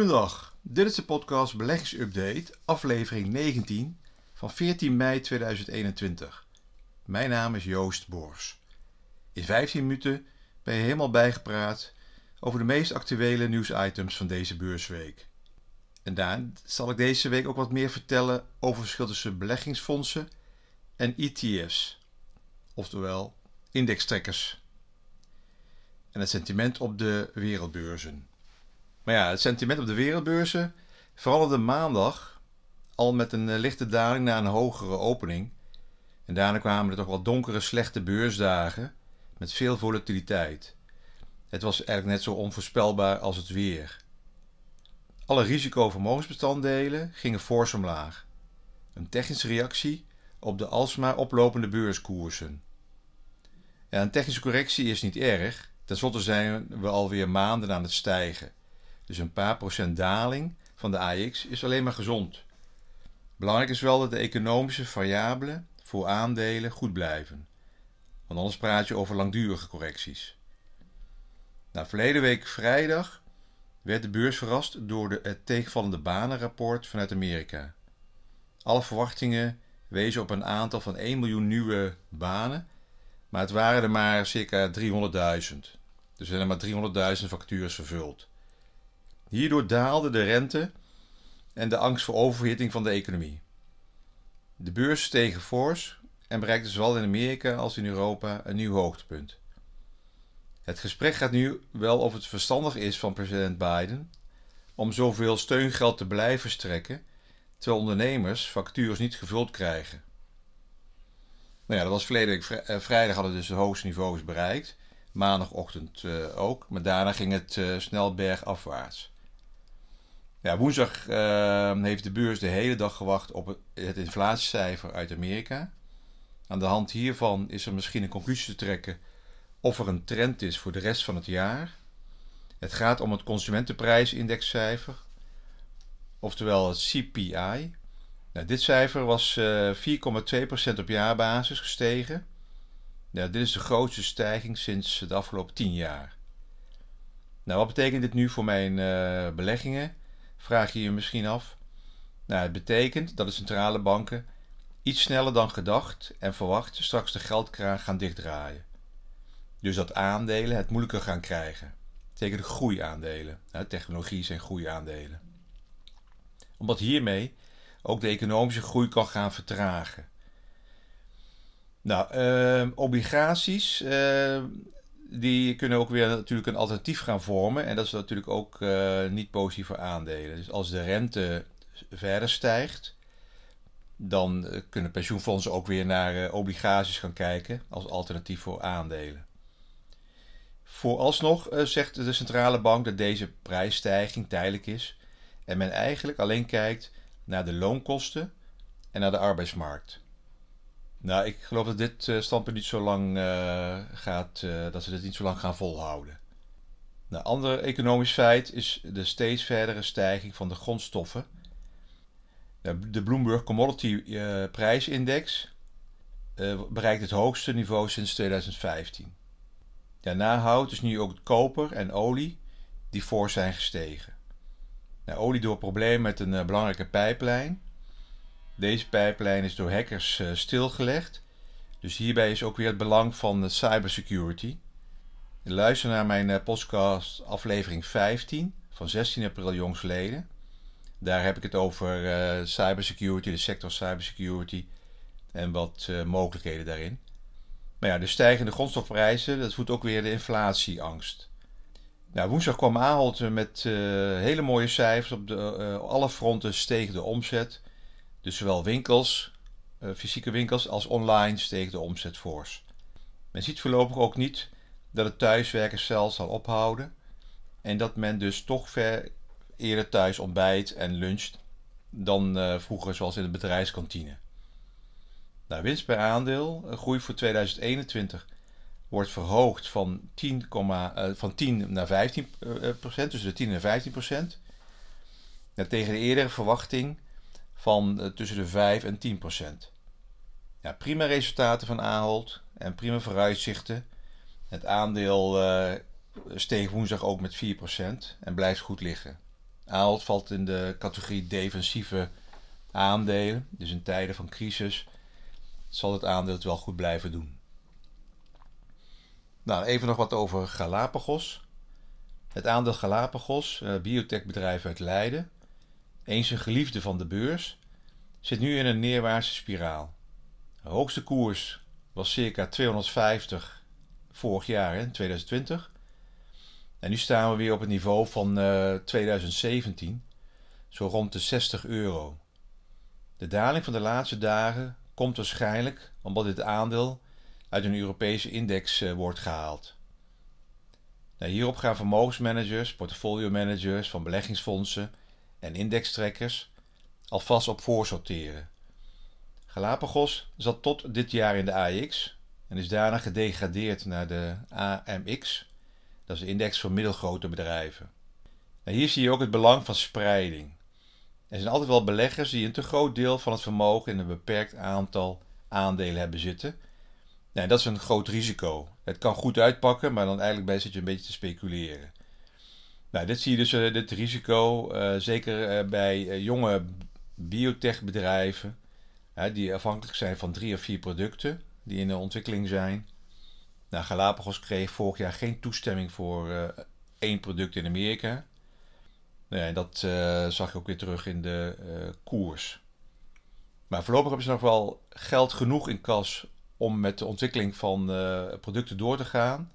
Goedendag, dit is de podcast Beleggingsupdate, aflevering 19 van 14 mei 2021. Mijn naam is Joost Boors. In 15 minuten ben je helemaal bijgepraat over de meest actuele nieuwsitems van deze beursweek. En daar zal ik deze week ook wat meer vertellen over het verschil tussen beleggingsfondsen en ETF's, oftewel indextrekkers. En het sentiment op de wereldbeurzen. Maar ja, het sentiment op de wereldbeurzen veranderde maandag al met een eh, lichte daling naar een hogere opening. En daarna kwamen er toch wel donkere, slechte beursdagen met veel volatiliteit. Het was eigenlijk net zo onvoorspelbaar als het weer. Alle risicovermogensbestanddelen gingen fors omlaag. Een technische reactie op de alsmaar oplopende beurskoersen. Ja, een technische correctie is niet erg, tenslotte zijn we alweer maanden aan het stijgen. Dus een paar procent daling van de AX is alleen maar gezond. Belangrijk is wel dat de economische variabelen voor aandelen goed blijven. Want anders praat je over langdurige correcties. Nou, verleden week vrijdag werd de beurs verrast door de, het tegenvallende banenrapport vanuit Amerika. Alle verwachtingen wezen op een aantal van 1 miljoen nieuwe banen, maar het waren er maar circa 300.000. Dus er zijn er maar 300.000 vacatures vervuld. Hierdoor daalde de rente en de angst voor oververhitting van de economie. De beurs stegen fors en bereikte zowel in Amerika als in Europa een nieuw hoogtepunt. Het gesprek gaat nu wel of het verstandig is van president Biden om zoveel steungeld te blijven strekken, terwijl ondernemers factures niet gevuld krijgen. Nou ja, dat was verleden week eh, vrijdag hadden dus de hoogste niveaus bereikt. Maandagochtend uh, ook, maar daarna ging het uh, snel bergafwaarts. Ja, woensdag uh, heeft de beurs de hele dag gewacht op het inflatiecijfer uit Amerika. Aan de hand hiervan is er misschien een conclusie te trekken of er een trend is voor de rest van het jaar. Het gaat om het consumentenprijsindexcijfer, oftewel het CPI. Nou, dit cijfer was uh, eh, 4,2% op jaarbasis gestegen. Nou, dit is de grootste stijging sinds de afgelopen 10 jaar. Nou, wat betekent dit nu voor mijn uh, beleggingen? Vraag je je misschien af. Nou, het betekent dat de centrale banken iets sneller dan gedacht en verwacht straks de geldkraan gaan dichtdraaien. Dus dat aandelen het moeilijker gaan krijgen. Tegen de groeiaandelen. Technologie zijn groeiaandelen. Omdat hiermee ook de economische groei kan gaan vertragen. Nou, uh, obligaties. Uh, die kunnen ook weer natuurlijk een alternatief gaan vormen. En dat is natuurlijk ook uh, niet positief voor aandelen. Dus als de rente verder stijgt, dan eh, kunnen pensioenfondsen ook weer naar uh, obligaties gaan kijken als alternatief voor aandelen. Vooralsnog zegt de centrale bank dat deze prijsstijging tijdelijk is en men eigenlijk alleen kijkt naar de loonkosten en naar de arbeidsmarkt. Nou, ik geloof dat dit uh, standpunt niet zo lang uh, gaat, uh, dat ze dit niet zo lang gaan volhouden. Een nou, ander economisch feit is de steeds verdere stijging van de grondstoffen. De Bloomberg Commodity Prijsindex bereikt het hoogste niveau sinds 2015. Daarna houdt dus nu ook koper en olie die voor zijn gestegen. Nou, olie door problemen met een belangrijke pijplijn deze pijplijn is door hackers uh, stilgelegd. Dus hierbij is ook weer het belang van cybersecurity. Luister naar mijn uh, podcast aflevering 15 van 16 april jongsleden. Daar heb ik het over uh, cybersecurity, de sector cybersecurity en wat mogelijkheden daarin. Maar ja, de stijgende grondstofprijzen, dat voedt ook weer de inflatieangst. Nou, woensdag kwam Ahold met hele mooie cijfers. Op de, alle fronten steeg de omzet. Dus zowel winkels, uh, fysieke winkels als online steeg de omzet fors. Men ziet voorlopig ook niet dat het thuiswerken zelfs zal ophouden en dat men dus toch ver eerder thuis ontbijt en luncht dan uh, vroeger zoals in de bedrijfskantine. Nou, winst per aandeel, een groei voor 2021 wordt verhoogd van 10, uh, van 10 naar 15 procent, tussen de 10 en 15 procent. Nou, tegen de eerdere verwachting van uh, tussen de 5 en 10 procent. Ja, prima resultaten van Ahold en prima vooruitzichten. Het aandeel uh, steeg woensdag ook met 4 procent en blijft goed liggen. Ahold valt in de categorie defensieve aandelen. Dus in tijden van crisis zal het aandeel het wel goed blijven doen. Nou, even nog wat over Galapagos. Het aandeel Galapagos, uh, biotechbedrijf uit Leiden, eens een geliefde van de beurs, zit nu in een neerwaartse spiraal. De hoogste koers was circa 250 vorig jaar, in 2020. En nu staan we weer op het niveau van uh, eh, 2017, zo rond de 60 euro. De daling van de laatste dagen komt waarschijnlijk omdat dit aandeel uit een Europese index uh, wordt gehaald. Nou, hierop gaan vermogensmanagers, portfolio-managers van beleggingsfondsen en indextrekkers alvast op voorsorteren. Galapagos zat tot dit jaar in de AX en is daarna gedegradeerd naar de AMX, dat is de index voor middelgrote bedrijven. Nou, hier zie je ook het belang van spreiding. Er zijn altijd wel beleggers die een te groot deel van het vermogen in een beperkt aantal aandelen hebben zitten. Nou, dat is een groot risico. Het kan goed uitpakken, maar dan eigenlijk bij zit je een beetje te speculeren. Nou, dit zie je dus, uh, dit risico, uh, zeker uh, bij jonge biotechbedrijven, die afhankelijk zijn van drie of vier producten die in de ontwikkeling zijn. Nou, Galapagos kreeg vorig jaar geen toestemming voor één product in Amerika. Nee, dat uh, zag je ook weer terug in de koers. Maar voorlopig hebben ze nog wel geld genoeg in kas om met de ontwikkeling van producten door te gaan.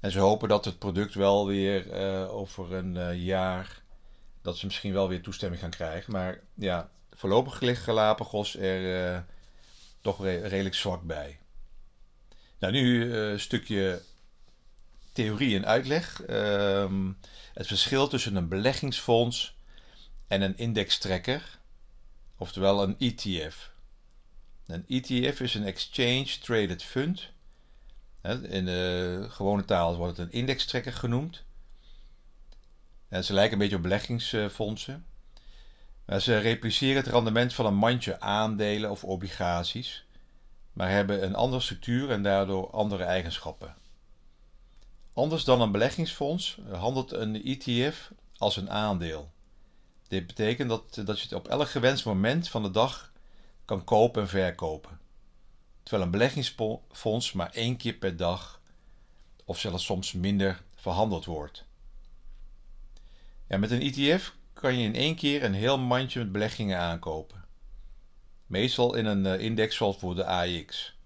En ze hopen dat het product wel weer over een jaar, dat ze misschien wel weer toestemming gaan krijgen. Maar ja, voorlopig ligt Galapagos er toch re redelijk zwak bij. Nou, nu een stukje theorie en uitleg. Ehm, het verschil tussen een beleggingsfonds en een indextrekker, oftewel een ETF. Een ETF is een Exchange Traded Fund. In de gewone taal wordt het een indextrekker genoemd. En ze lijken een beetje op beleggingsfondsen. Ze repliceren het rendement van een mandje aandelen of obligaties, maar hebben een andere structuur en daardoor andere eigenschappen. Anders dan een beleggingsfonds handelt een ETF als een aandeel. Dit betekent dat, dat je het op elk gewenst moment van de dag kan kopen en verkopen. Terwijl een beleggingsfonds maar één keer per dag of zelfs soms minder verhandeld wordt. Ja, met een ETF kan je in één keer een heel mandje met beleggingen aankopen. Meestal in een eh, index zoals voor de AX.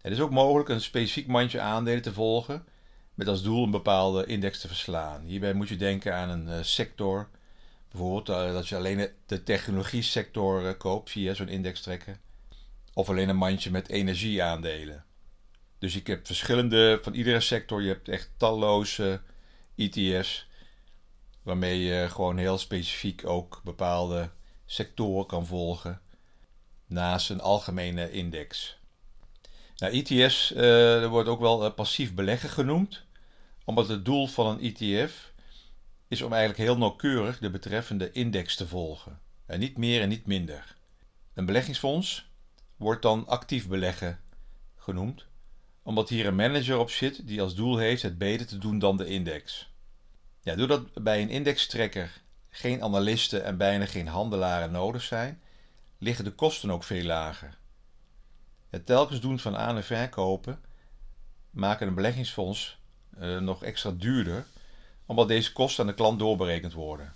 Het is ook mogelijk een specifiek mandje aandelen te volgen met als doel een bepaalde index te verslaan. Hierbij moet je denken aan een uh, sector. Bijvoorbeeld uh, dat je alleen de technologie sector koopt via zo'n index trekken. Of alleen een mandje met energieaandelen. Dus ik heb verschillende van iedere sector. Je hebt echt talloze ETF's. Waarmee je gewoon heel specifiek ook bepaalde sectoren kan volgen. Naast een algemene index. Nou, ETF's uh, wordt ook wel passief beleggen genoemd omdat het doel van een ETF is om eigenlijk heel nauwkeurig de betreffende index te volgen. En niet meer en niet minder. Een beleggingsfonds wordt dan actief beleggen genoemd, omdat hier een manager op zit die als doel heeft het beter te doen dan de index. Ja, doordat bij een indextrekker geen analisten en bijna geen handelaren nodig zijn, liggen de kosten ook veel lager. Het telkens doen van aan- en verkopen maken een beleggingsfonds uh, nog extra duurder, omdat deze kosten aan de klant doorberekend worden.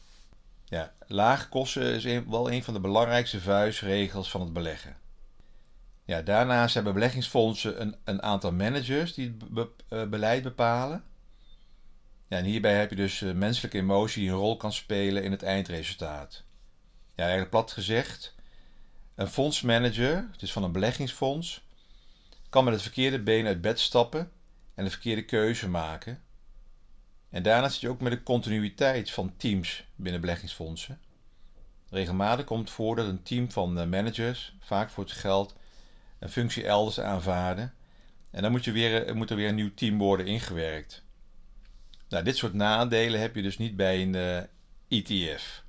Ja, lage kosten is wel een van de belangrijkste vuistregels van het beleggen. Ja, daarnaast hebben beleggingsfondsen een, een aantal managers die het eh, beleid bepalen. Ja, en hierbij heb je dus uh, menselijke emotie die een rol kan spelen in het eindresultaat. Ja, eigenlijk plat gezegd, een fondsmanager, dus van een beleggingsfonds, kan met het verkeerde been uit bed stappen en de verkeerde keuze maken. En daarnaast zit je ook met de continuïteit van teams binnen beleggingsfondsen. Regelmatig komt het voor dat een team van eh, managers, vaak voor het geld, een functie elders aanvaarden. En dan moet, je weer, eh, moet er weer een nieuw team worden ingewerkt. Nou, dit soort nadelen heb je dus niet bij een uh, eh, ETF.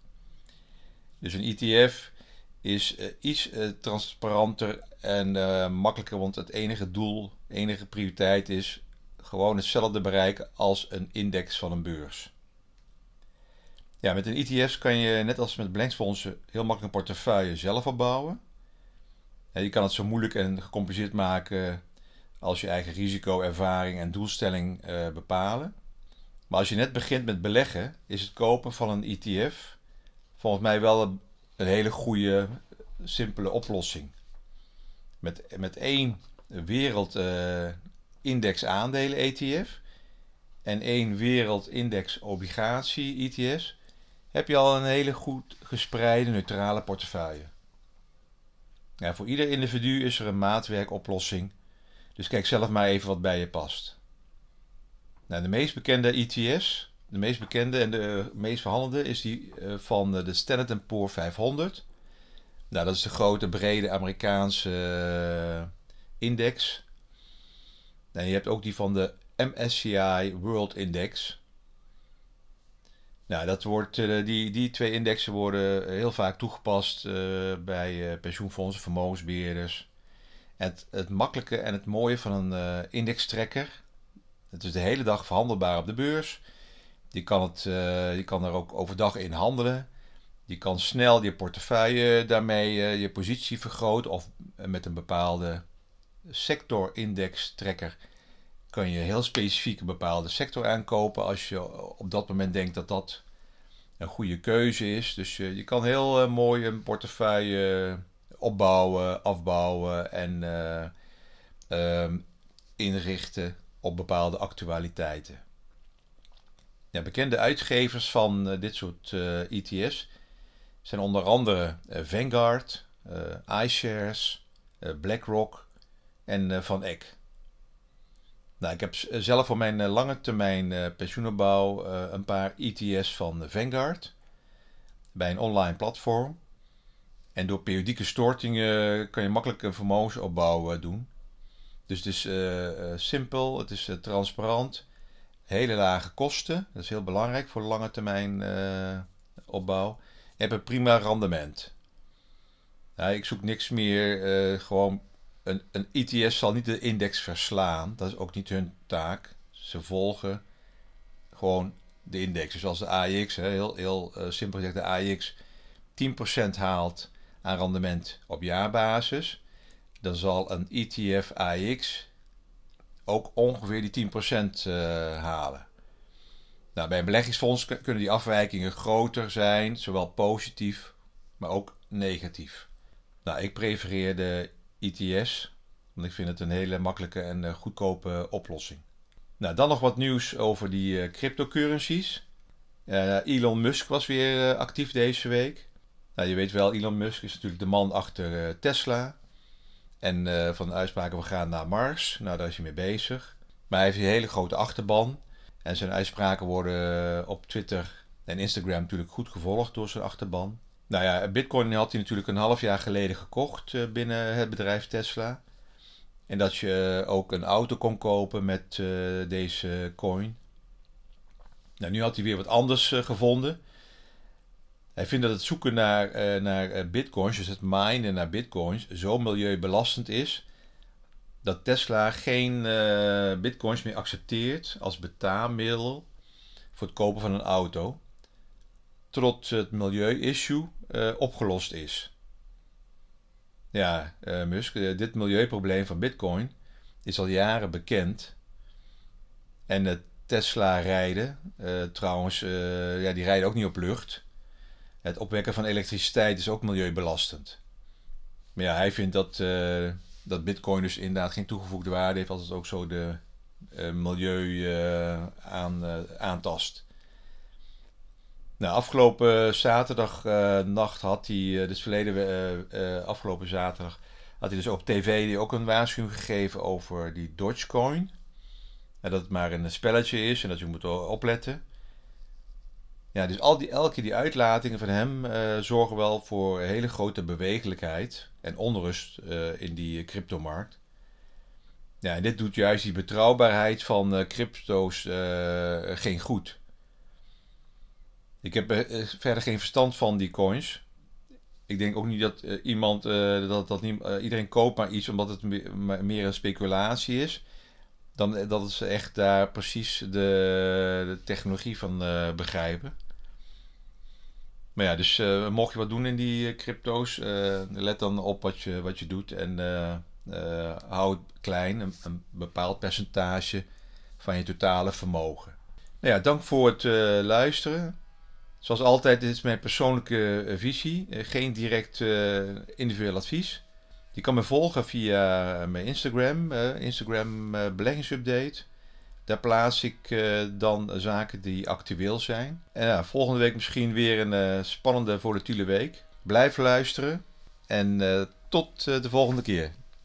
Dus een ETF is uh, iets transparanter en makkelijker, want het enige doel, enige prioriteit is gewoon hetzelfde bereiken als een index van een beurs. Ja, met een ETF kan je net als met beleggingsfondsen heel makkelijk een portefeuille zelf opbouwen. Je kan het zo moeilijk en gecompliceerd maken als je eigen risico, ervaring en doelstelling uh, bepalen. Maar als je net begint met beleggen, is het kopen van een ETF volgens mij wel een, hele goede, simpele oplossing. Met, met één wereldindex uh, aandelen ETF en één wereldindex obligatie ETS heb je al een hele goed gespreide neutrale portefeuille. Ja, voor ieder individu is er een maatwerkoplossing, dus kijk zelf maar even wat bij je past. Nou, de meest bekende ETS, de meest bekende en de meest verhandelde, is die eh, van de Standard Poor's 500. Nou, dat is de grote, brede Amerikaanse index. En je hebt ook die van de MSCI World Index. Nou, dat wordt, uh, die, die twee indexen worden heel vaak toegepast uh, bij uh, pensioenfondsen, vermogensbeheerders. Het, het makkelijke en het mooie van een indextrekker. Het is de hele dag verhandelbaar op de beurs. Je kan, het, je kan er ook overdag in handelen. Je kan snel je portefeuille daarmee je positie vergroten of met een bepaalde sectorindex trekker kan je heel specifiek een bepaalde sector aankopen als je op dat moment denkt dat dat een goede keuze is. Dus je, je kan heel uh, mooi een portefeuille opbouwen, afbouwen en uh, um, inrichten op bepaalde actualiteiten. Ja, bekende uitgevers van dit soort ETF's zijn onder andere Vanguard, iShares, BlackRock en Van Eck. Nou, ik heb zelf voor mijn eh, lange termijn uh, pensioenopbouw uh, een paar ETS van Vanguard bij een online platform. En door periodieke stortingen kan je makkelijk een vermogensopbouw doen. Dus het is simpel, het is transparant, hele lage kosten. Dat is heel belangrijk voor lange termijn opbouw. Je hebt een prima rendement. Ik zoek niks meer, gewoon een, een ETS zal niet de index verslaan. Dat is ook niet hun taak. Ze volgen gewoon de index. Dus als de AIX, heel, heel uh, simpel gezegd, de AIX 10% haalt aan rendement op jaarbasis, dan zal een ETF AIX ook ongeveer die 10% uh, eh, halen. Nou, bij een beleggingsfonds kunnen die afwijkingen groter zijn, zowel positief, maar ook negatief. Nou, ik prefereer de ETS. Want ik vind het een hele makkelijke en uh, goedkope oplossing. Nou, dan nog wat nieuws over die uh, cryptocurrencies. Elon Musk was weer actief deze week. Nou, je weet wel, Elon Musk is natuurlijk de man achter Tesla. En van de uitspraken, we gaan naar Mars. Nou, daar is hij mee bezig. Maar hij heeft een hele grote achterban. En zijn uitspraken worden op Twitter en Instagram natuurlijk goed gevolgd door zijn achterban. Nou ja, Bitcoin had hij natuurlijk een half jaar geleden gekocht uh, binnen het bedrijf Tesla. En dat je ook een auto kon kopen met uh, deze coin. Nou, nu had hij weer wat anders gevonden. Hij vindt dat het zoeken naar, naar bitcoins, dus het minen naar bitcoins, zo milieubelastend is. Dat Tesla geen bitcoins meer accepteert als betaalmiddel voor het kopen van een auto tot het milieu-issue uh, opgelost is. Ja, uh, Musk, uh, dit milieuprobleem van Bitcoin is al jaren bekend. En het Tesla-rijden, trouwens, ja, die rijden ook niet op lucht. Het opwekken van elektriciteit is ook milieubelastend. Maar ja, hij vindt dat, dat Bitcoin dus inderdaad geen toegevoegde waarde heeft als het ook zo de milieu aan, aantast. Nou, afgelopen zaterdagnacht uh, had hij, uh, dus verleden afgelopen zaterdag, had hij dus op tv ook een waarschuwing gegeven over die Dogecoin. En dat het maar een spelletje is en dat je moet opletten. Ja, dus al die, elke die uitlatingen van hem zorgen wel voor hele grote bewegelijkheid en onrust in die cryptomarkt. Ja, en dit doet juist die betrouwbaarheid van crypto's geen goed. Ik heb uh, verder geen verstand van die coins. Ik denk ook niet dat uh, iemand, dat, dat niet, iedereen koopt maar iets omdat het meer een speculatie is. Dan dat ze echt daar precies de, technologie van begrijpen. Maar ja, dus mocht je wat doen in die crypto's, let dan op wat je, wat je doet en hou het klein, een, een, bepaald percentage van je totale vermogen. Nou ja, dank voor het luisteren. Zoals altijd, dit is mijn persoonlijke visie, geen direct individueel advies. Je kan me volgen via mijn Instagram, Instagram Beleggingsupdate. Daar plaats ik dan zaken die actueel zijn. En ja, volgende week misschien weer een spannende volatiele week. Blijf luisteren en tot de volgende keer.